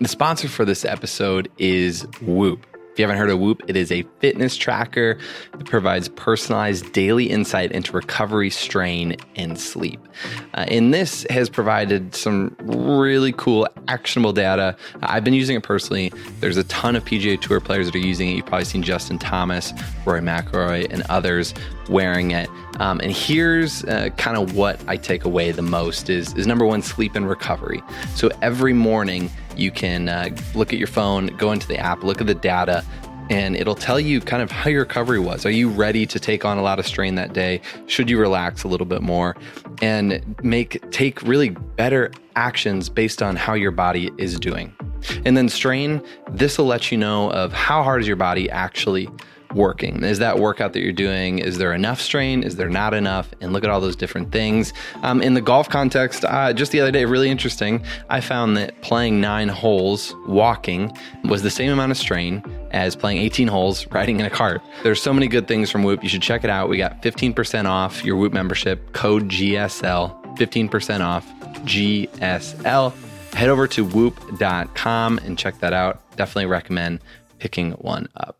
The sponsor for this episode is Whoop. If you haven't heard of Whoop, it is a fitness tracker that provides personalized daily insight into recovery, strain, and sleep. Uh, and this has provided some really cool, actionable data. I've been using it personally. There's a ton of PGA Tour players that are using it. You've probably seen Justin Thomas, Rory McIlroy, and others wearing it. Um, and here's uh, kind of what I take away the most is, is number one, sleep and recovery. So every morning, you can uh, look at your phone, go into the app, look at the data, and it'll tell you kind of how your recovery was. Are you ready to take on a lot of strain that day? Should you relax a little bit more and make take really better actions based on how your body is doing? And then strain, this will let you know of how hard is your body actually working? Is that workout that you're doing, is there enough strain? Is there not enough? And look at all those different things. Um, in the golf context, uh, just the other day, really interesting, I found that playing nine holes walking was the same amount of strain as playing 18 holes riding in a cart. There's so many good things from Whoop. You should check it out. We got 15% off your Whoop membership, code GSL, 15% off GSL. Head over to whoop.com and check that out. Definitely recommend picking one up.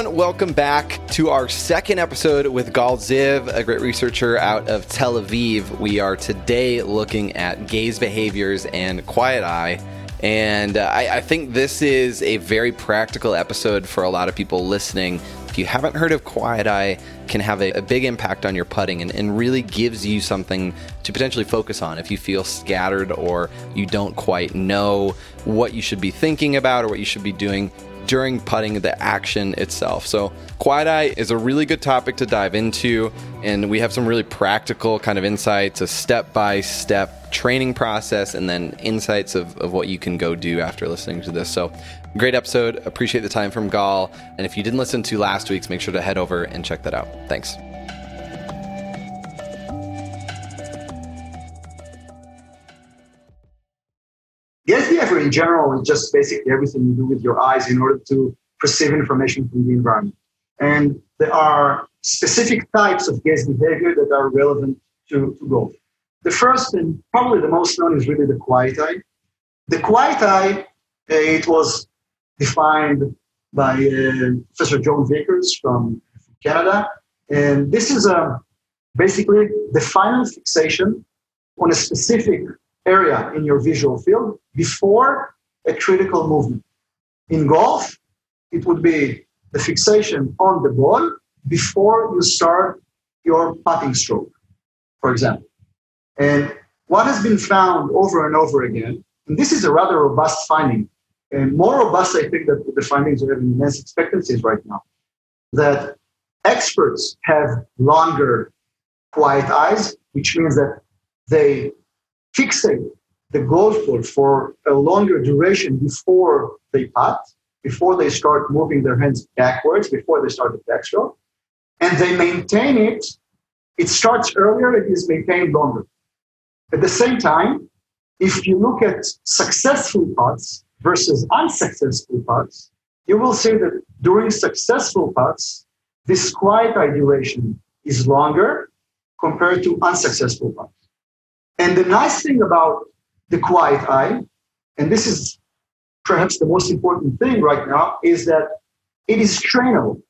Everyone, welcome back to our second episode with Gal Ziv, a great researcher out of Tel Aviv. We are today looking at gaze behaviors and quiet eye. And uh, I, I think this is a very practical episode for a lot of people listening. If you haven't heard of quiet eye, can have a, a big impact on your putting and, and really gives you something to potentially focus on if you feel scattered or you don't quite know what you should be thinking about or what you should be doing during putting the action itself. So, quiet eye is a really good topic to dive into, and we have some really practical kind of insights, a step by step training process, and then insights of, of what you can go do after listening to this. So, great episode. Appreciate the time from Gal. And if you didn't listen to last week's, make sure to head over and check that out. Thanks. In general is just basically everything you do with your eyes in order to perceive information from the environment. And there are specific types of gaze behavior that are relevant to, to golf. The first and probably the most known is really the quiet eye. The quiet eye, uh, it was defined by uh, Professor Joan Vickers from, from Canada. And this is a, basically the final fixation on a specific area in your visual field before a critical movement. In golf, it would be the fixation on the ball before you start your putting stroke, for example. And what has been found over and over again, and this is a rather robust finding, and more robust, I think, that the findings of having enhanced expectancies right now, that experts have longer quiet eyes, which means that they fixate the ball for a longer duration before they putt, before they start moving their hands backwards, before they start the backstroke, and they maintain it. It starts earlier, it is maintained longer. At the same time, if you look at successful putts versus unsuccessful putts, you will see that during successful putts, this quiet duration is longer compared to unsuccessful putts. And the nice thing about the quiet eye, and this is perhaps the most important thing right now, is that it is trainable.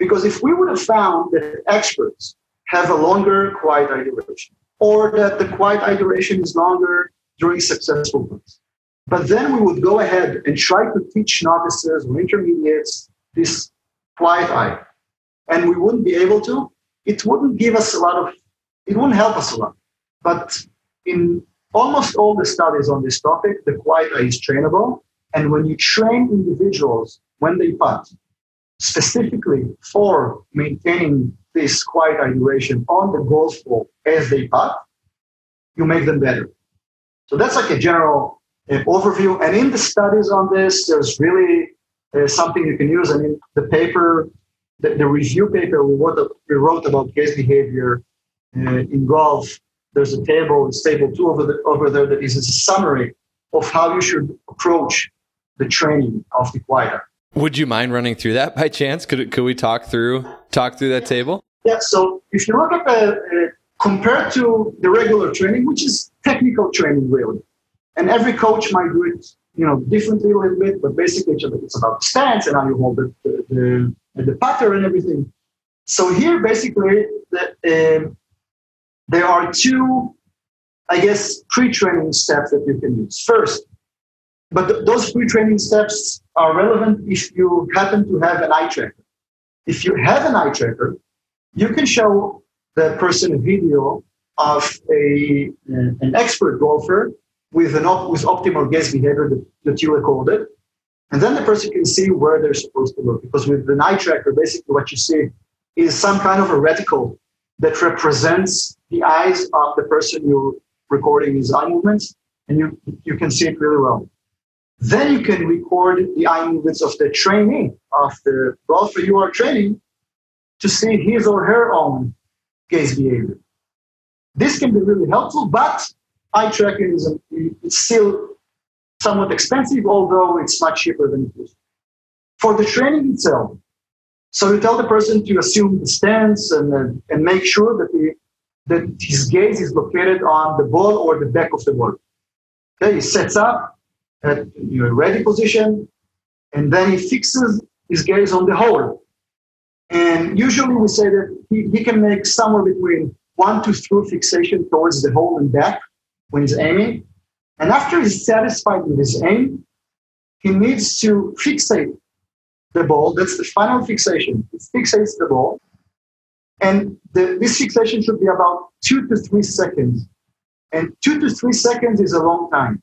Because if we would have found that experts have a longer quiet eye duration, or that the quiet eye duration is longer during successful ones, but then we would go ahead and try to teach novices or intermediates this quiet eye, and we wouldn't be able to, it wouldn't give us a lot of, it wouldn't help us a lot. But in almost all the studies on this topic, the quiet eye is trainable. And when you train individuals when they putt, specifically for maintaining this quiet eye duration on the golf ball as they putt, you make them better. So that's like a general uh, overview. And in the studies on this, there's really uh, something you can use. I mean, the paper the, the review paper we wrote, we wrote about gaze behavior uh, in golf, there's a table, it's table two over, the, over there that is a summary of how you should approach the training of the quiet eye. Would you mind running through that by chance? Could, could we talk through talk through that table? Yeah. So if you look at the uh, compared to the regular training, which is technical training really, and every coach might do it, you know, differently a little bit, but basically it's about stance and how you hold the the, the, the putter and everything. So here, basically, the, um, there are two, I guess, pre-training steps that you can use. First, but th- those pre-training steps are relevant if you happen to have an eye tracker. If you have an eye tracker, you can show the person a video of a, uh, an expert golfer with an op- with optimal gaze behavior that, that you recorded. And then the person can see where they're supposed to look. Because with the eye tracker, basically what you see is some kind of a reticle that represents the eyes of the person you're recording his eye movements, and you, you can see it really well. Then you can record the eye movements of the trainee, of the golfer you are training, to see his or her own gaze behavior. This can be really helpful, but eye tracking is a, it's still somewhat expensive, although it's much cheaper than it is. For the training itself, so you tell the person to assume the stance and, uh, and make sure that, he, that his gaze is located on the ball or the back of the ball. Okay, he sets up at your ready position, and then he fixes his gaze on the hole. And usually we say that he, he can make somewhere between one to three fixation towards the hole and back when he's aiming. And after he's satisfied with his aim, he needs to fixate the ball. That's the final fixation. It fixates the ball. And the, this fixation should be about two to three seconds. And two to three seconds is a long time.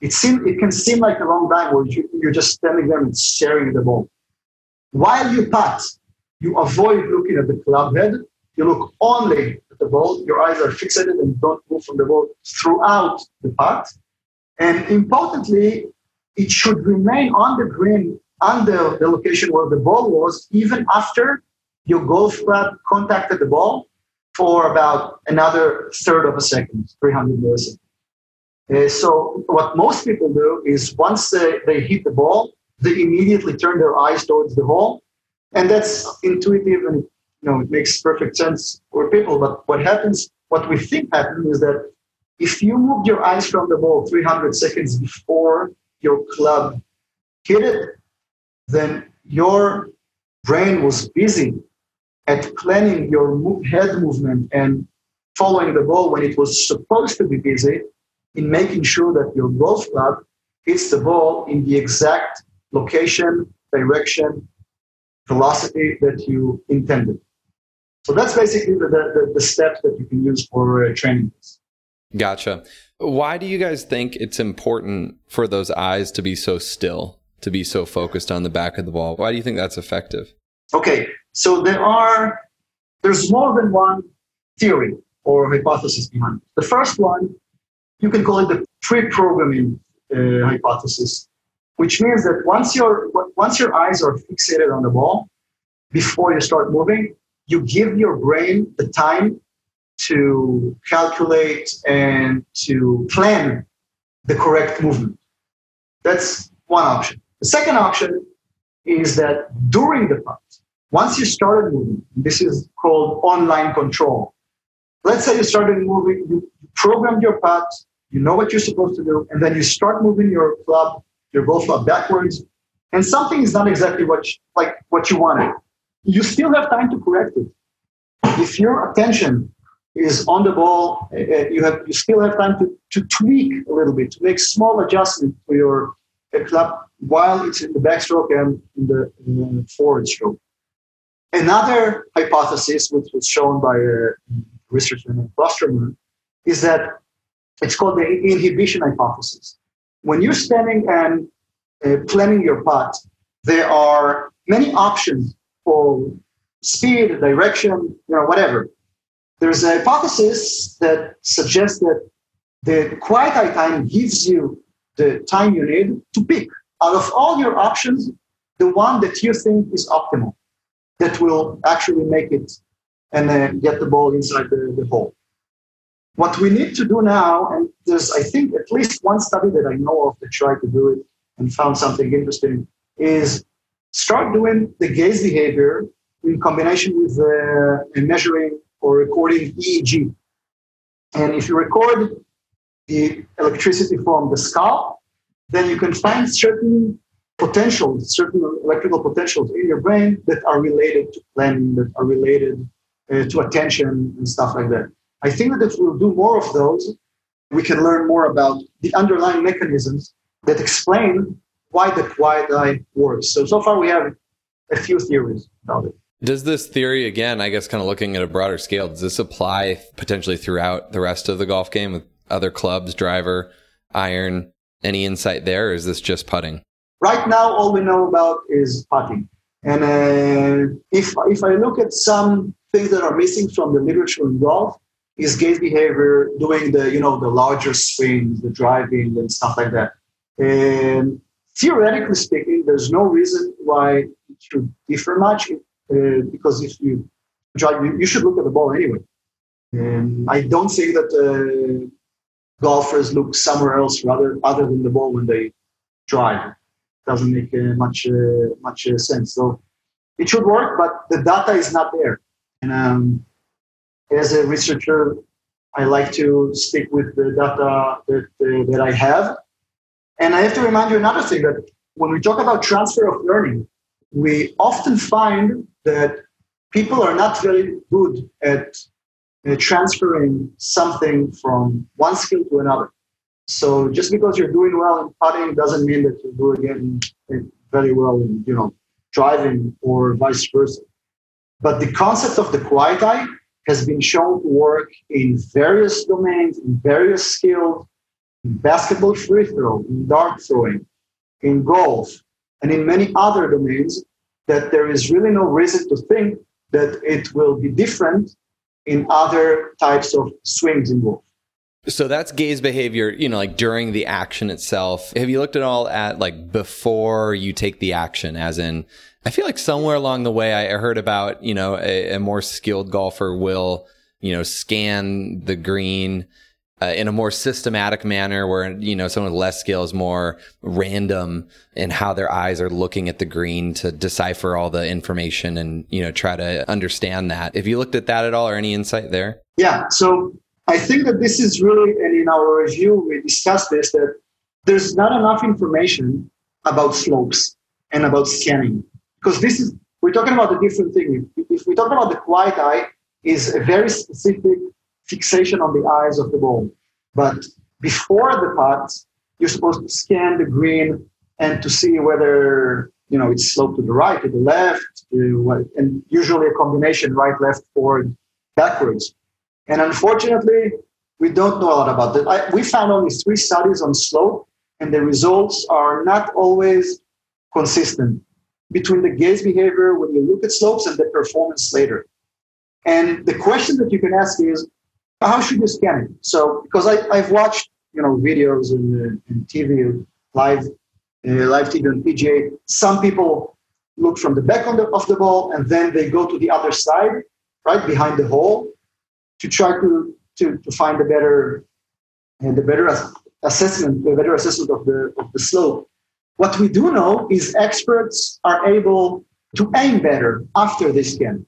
It, seem, it can seem like a long time where you, you're just standing there and staring at the ball. While you putt, you avoid looking at the club head. You look only at the ball. Your eyes are fixated and don't move from the ball throughout the putt. And importantly, it should remain on the green under the location where the ball was, even after your golf club contacted the ball for about another third of a second, 300 milliseconds. Uh, so what most people do is once they, they hit the ball, they immediately turn their eyes towards the ball. And that's intuitive and you know, it makes perfect sense for people. But what happens, what we think happens is that if you moved your eyes from the ball 300 seconds before your club hit it, then your brain was busy at planning your head movement and following the ball when it was supposed to be busy in making sure that your golf club hits the ball in the exact location, direction, velocity that you intended. So that's basically the, the, the steps that you can use for uh, training this. Gotcha. Why do you guys think it's important for those eyes to be so still? To be so focused on the back of the ball. Why do you think that's effective? Okay, so there are there's more than one theory or hypothesis behind it. The first one, you can call it the pre-programming uh, hypothesis, which means that once your once your eyes are fixated on the ball before you start moving, you give your brain the time to calculate and to plan the correct movement. That's one option. The second option is that during the putt, once you started moving, this is called online control. Let's say you started moving, you programmed your putt, you know what you're supposed to do, and then you start moving your club, your golf club backwards, and something is not exactly what you, like what you wanted. You still have time to correct it. If your attention is on the ball, eh, eh, you have you still have time to, to tweak a little bit, to make small adjustments to your club while it's in the backstroke and in the, forward stroke. Another hypothesis, which was shown by a researcher named Klostermann, is that it's called the inhibition hypothesis. When you're standing and uh, planning your putt, there are many options for speed, direction, you know, whatever. There's a hypothesis that suggests that the quiet eye time gives you the time you need to pick out of all your options, the one that you think is optimal. that will actually make it and get the ball inside the, the hole. What we need to do now, and there's, I think, at least one study that I know of that tried to do it and found something interesting, is start doing the gaze behavior in combination with uh, measuring or recording EEG. And if you record the electricity from the scalp, then you can find certain potentials, certain electrical potentials in your brain that are related to planning, that are related uh, to attention and stuff like that. I think that if we'll do more of those, we can learn more about the underlying mechanisms that explain why the quiet eye works. So, so far we have a few theories about it. Does this theory, again, I guess kind of looking at a broader scale, does this apply potentially throughout the rest of the golf game with other clubs, driver, iron? Any insight there, or is this just putting? Right now, all we know about is putting. And uh, if, if I look at some things that are missing from the literature in golf, is gaze behavior, doing the, you know, the larger swings, the driving and stuff like that. And theoretically speaking, there's no reason why it should differ much uh, because if you drive, you, you, should look at the ball anyway. And I don't think that uh, golfers look somewhere else rather other than the ball when they drive. Doesn't make uh, much uh, much uh, sense. So it should work, but the data is not there. And um, as a researcher, I like to stick with the data that uh, that I have. And I have to remind you another thing that when we talk about transfer of learning, we often find that people are not very good at uh, transferring something from one skill to another. So just because you're doing well in putting doesn't mean that you do again very well in you know driving or vice versa. But the concept of the quiet eye has been shown to work in various domains, in various skills, in basketball free throw, in dart throwing, in golf, and in many other domains that there is really no reason to think that it will be different in other types of swings involved. So that's gaze behavior, you know, like during the action itself. Have you looked at all at like before you take the action, as in, I feel like somewhere along the way I heard about, you know, a, a more skilled golfer will, you know, scan the green uh, in a more systematic manner where, you know, someone with less skill is more random in how their eyes are looking at the green to decipher all the information and, you know, try to understand that. Have you looked at that at all or any insight there? Yeah. So I think that this is really, and in our review, we discussed this, that there's not enough information about slopes and about scanning. Because this is, we're talking about a different thing. If we talk about the quiet eye, is a very specific fixation on the eyes of the ball. But before the putt, you're supposed to scan the green and to see whether you know it's sloped to the right, to the left, to, and usually a combination right, left, forward, backwards. And unfortunately, we don't know a lot about that. I, we found only three studies on slope, and the results are not always consistent between the gaze behavior when you look at slopes and the performance later. And the question that you can ask is, how should you scan it? So, because I, I've watched, you know, videos in, in TV, live, uh, live TV on PGA. Some people look from the back of the, of the ball and then they go to the other side, right behind the hole, to try to to, to find the better and the better assessment, the better assessment of the of the slope. What we do know is experts are able to aim better after they scan.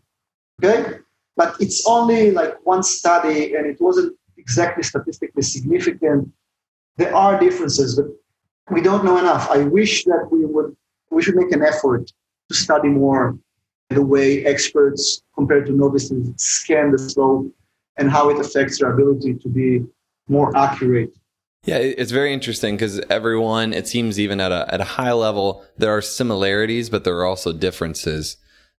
Okay, but it's only like one study and it wasn't exactly statistically significant. There are differences, but we don't know enough. I wish that we would we should make an effort to study more the way experts compared to novices scan the slope and how it affects their ability to be more accurate. Yeah, it's very interesting because everyone, it seems even at a, at a high level, there are similarities, but there are also differences.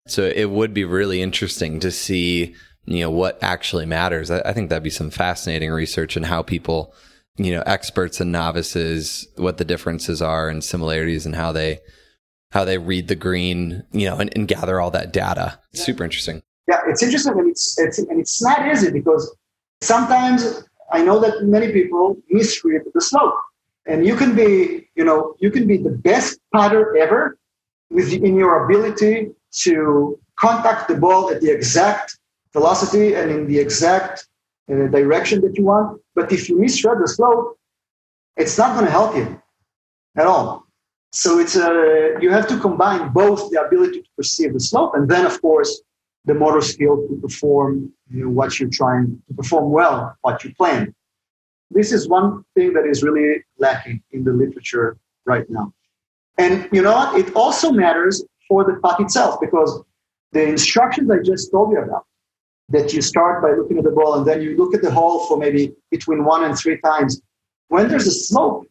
So it would be really interesting to see, you know, what actually matters. I, I think that'd be some fascinating research and how people, you know, experts and novices, what the differences are and similarities and how they, how they read the green, you know, and, and gather all that data. super interesting. Yeah, it's interesting and it's, it's and it's not easy because sometimes I know that many people misread the slope. And you can be, you know, you can be the best putter ever with in your ability to contact the ball at the exact velocity and in the exact uh, direction that you want. But if you misread the slope, it's not going to help you at all. So it's a, uh, you have to combine both the ability to perceive the slope and then, of course, the motor skill to perform you know, what you're trying to perform well, what you plan. This is one thing that is really lacking in the literature right now. And you know what? It also matters for the putt itself because the instructions I just told you about, that you start by looking at the ball and then you look at the hole for maybe between one and three times. When there's a slope,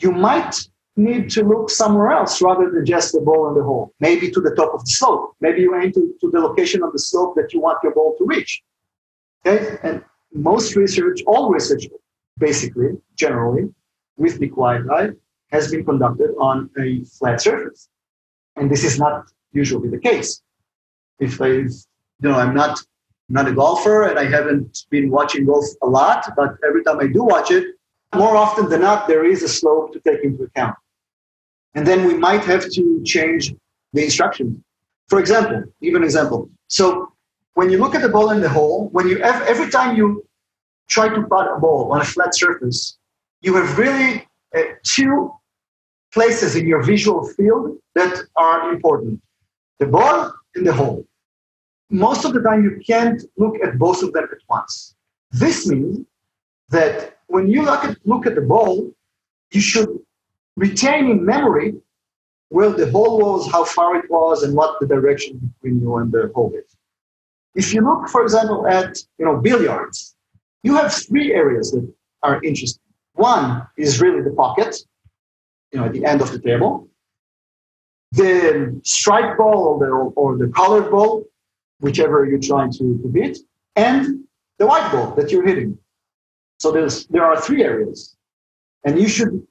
you might need to look somewhere else rather than just the ball in the hole. Maybe to the top of the slope. Maybe you aim to, to the location of the slope that you want your ball to reach. Okay? And most research, all research, basically, generally, with the quiet eye, has been conducted on a flat surface. And this is not usually the case. If I, you know, I'm not not a golfer and I haven't been watching golf a lot, but every time I do watch it, more often than not, there is a slope to take into account. And then we might have to change the instructions. For example, even example. So when you look at the ball in the hole, when you every time you try to putt a ball on a flat surface, you have really uh, two places in your visual field that are important: the ball and the hole. Most of the time, you can't look at both of them at once. This means that when you look at, look at the ball, you should retain in memory where the hole was, how far it was, and what the direction between you and the hole is. If you look, for example, at you know billiards, you have three areas that are interesting. One is really the pocket, you know, at the end of the table. The strike ball or the, or the colored ball, whichever you're trying to, to beat, and the white ball that you're hitting. So there's, there are three areas. And you should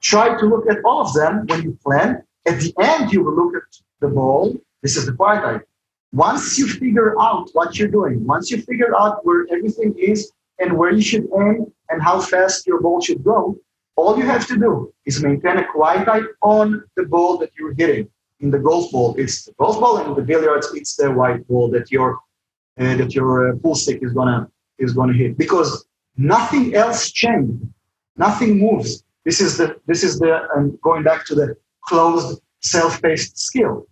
try to look at all of them when you plan. At the end, you will look at the ball. This is the quiet eye. Once you figure out what you're doing, once you figure out where everything is and where you should aim and how fast your ball should go, all you have to do is maintain a quiet eye on the ball that you're hitting. In the golf ball, it's the golf ball, and in the billiards, it's the white ball that your uh, that your uh, pool stick is gonna is gonna hit. Because Nothing else changed. Nothing moves. This is the this is the um, going back to the closed self-paced skill.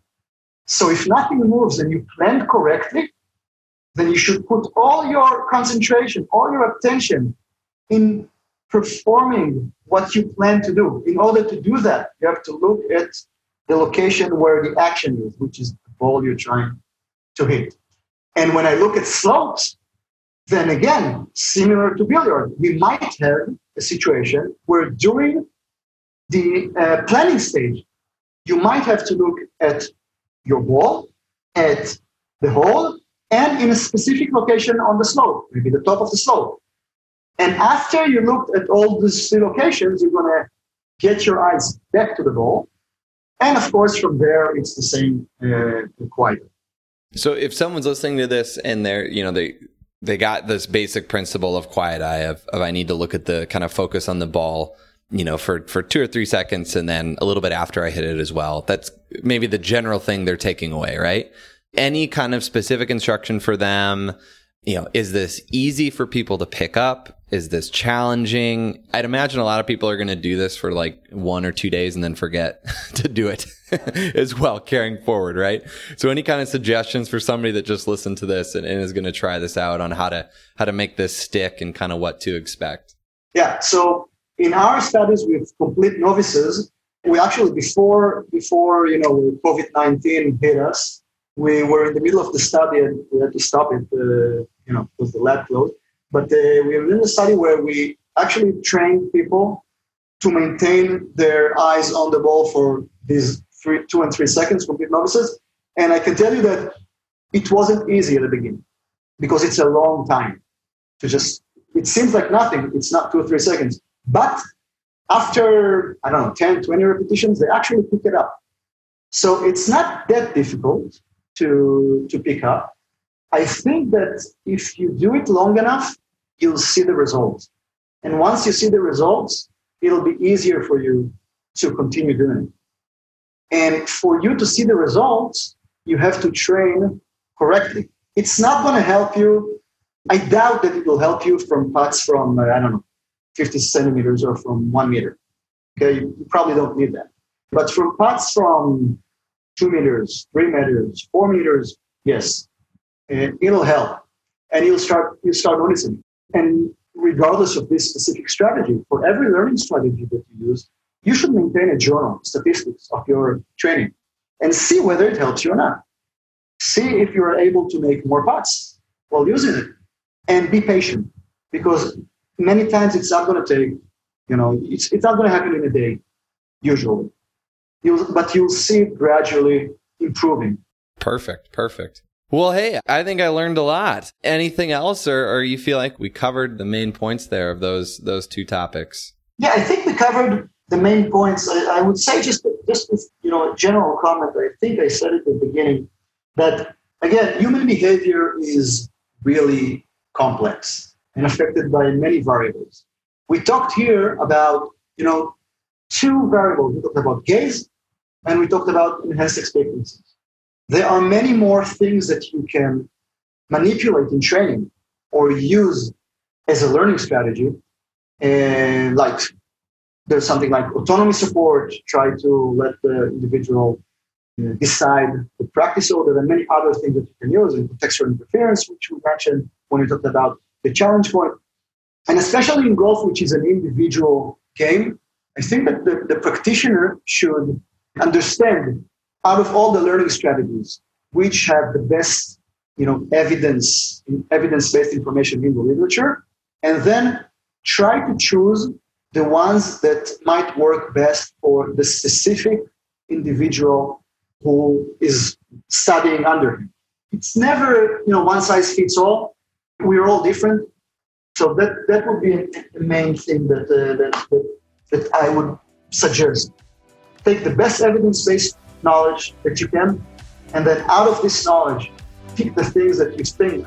So if nothing moves and you plan correctly, then you should put all your concentration, all your attention in performing what you plan to do. In order to do that, you have to look at the location where the action is, which is the ball you're trying to hit. And when I look at slopes, then again, similar to billiard, we might have a situation where during the uh, planning stage, you might have to look at your ball, at the hole, and in a specific location on the slope, maybe the top of the slope. And after you looked at all these three locations, you're going to get your eyes back to the ball. And of course, from there, it's the same uh, quiet. So if someone's listening to this and they're, you know, they they got this basic principle of quiet eye of, of I need to look at the kind of focus on the ball, you know, for, for two or three seconds and then a little bit after I hit it as well. That's maybe the general thing they're taking away, right? Any kind of specific instruction for them, you know, is this easy for people to pick up? Is this challenging? I'd imagine a lot of people are going to do this for like one or two days and then forget to do it as well, carrying forward, right? So any kind of suggestions for somebody that just listened to this and, and is going to try this out on how to, how to make this stick and kind of what to expect? Yeah. So in our studies with complete novices, we actually before, before, you know, COVID-19 hit us, we were in the middle of the study and we had to stop it, uh, you know, because the lab closed. But uh, we in a study where we actually trained people to maintain their eyes on the ball for these three, two and three seconds, complete novices. And I can tell you that it wasn't easy at the beginning because it's a long time to just, it seems like nothing. It's not two or three seconds. But after, I don't know, 10, 20 repetitions, they actually pick it up. So it's not that difficult to, to pick up. I think that if you do it long enough, you'll see the results. And once you see the results, it'll be easier for you to continue doing it. And for you to see the results, you have to train correctly, it's not going to help you. I doubt that it will help you from putts from, I don't know, 50 centimeters or from one meter. Okay, you probably don't need that. But from putts from two meters, three meters, four meters, yes, Uh, it'll help. And you'll start, you'll start noticing. And regardless of this specific strategy, for every learning strategy that you use, you should maintain a journal, statistics of your training, and see whether it helps you or not. See if you're able to make more putts while using it, and be patient because many times it's not going to take, you know, it's, it's not going to happen in a day, usually. You'll, but you'll see it gradually improving. Perfect, perfect. Well, hey, I think I learned a lot. Anything else, or, or you feel like we covered the main points there of those those two topics? Yeah, I think we covered the main points. I, I would say just just you know a general comment. I think I said at the beginning that again, human behavior is really complex and affected by many variables. We talked here about you know two variables. We talked about gaze, and we talked about enhanced expectancies. There are many more things that you can manipulate in training or use as a learning strategy, and like there's something like autonomy support, try to let the individual decide the practice order and many other things that you can use, and contextual interference, which we mentioned when we talked about the challenge point. And especially in golf, which is an individual game, I think that the, the practitioner should understand out of all the learning strategies, which have the best you know, evidence, evidence-based information in the literature, and then try to choose the ones that might work best for the specific individual who is studying under him. It's never, you know, one size fits all. We're all different. So that, that would be the main thing that, uh, that, that, that I would suggest. Take the best evidence-based knowledge that you can, and then out of this knowledge, pick the things that you think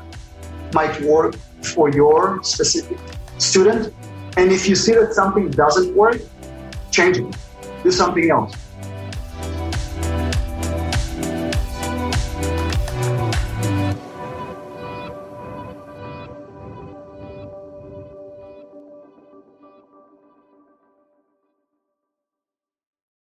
might work for your specific student and if you see that something doesn't work, change it. Do something else.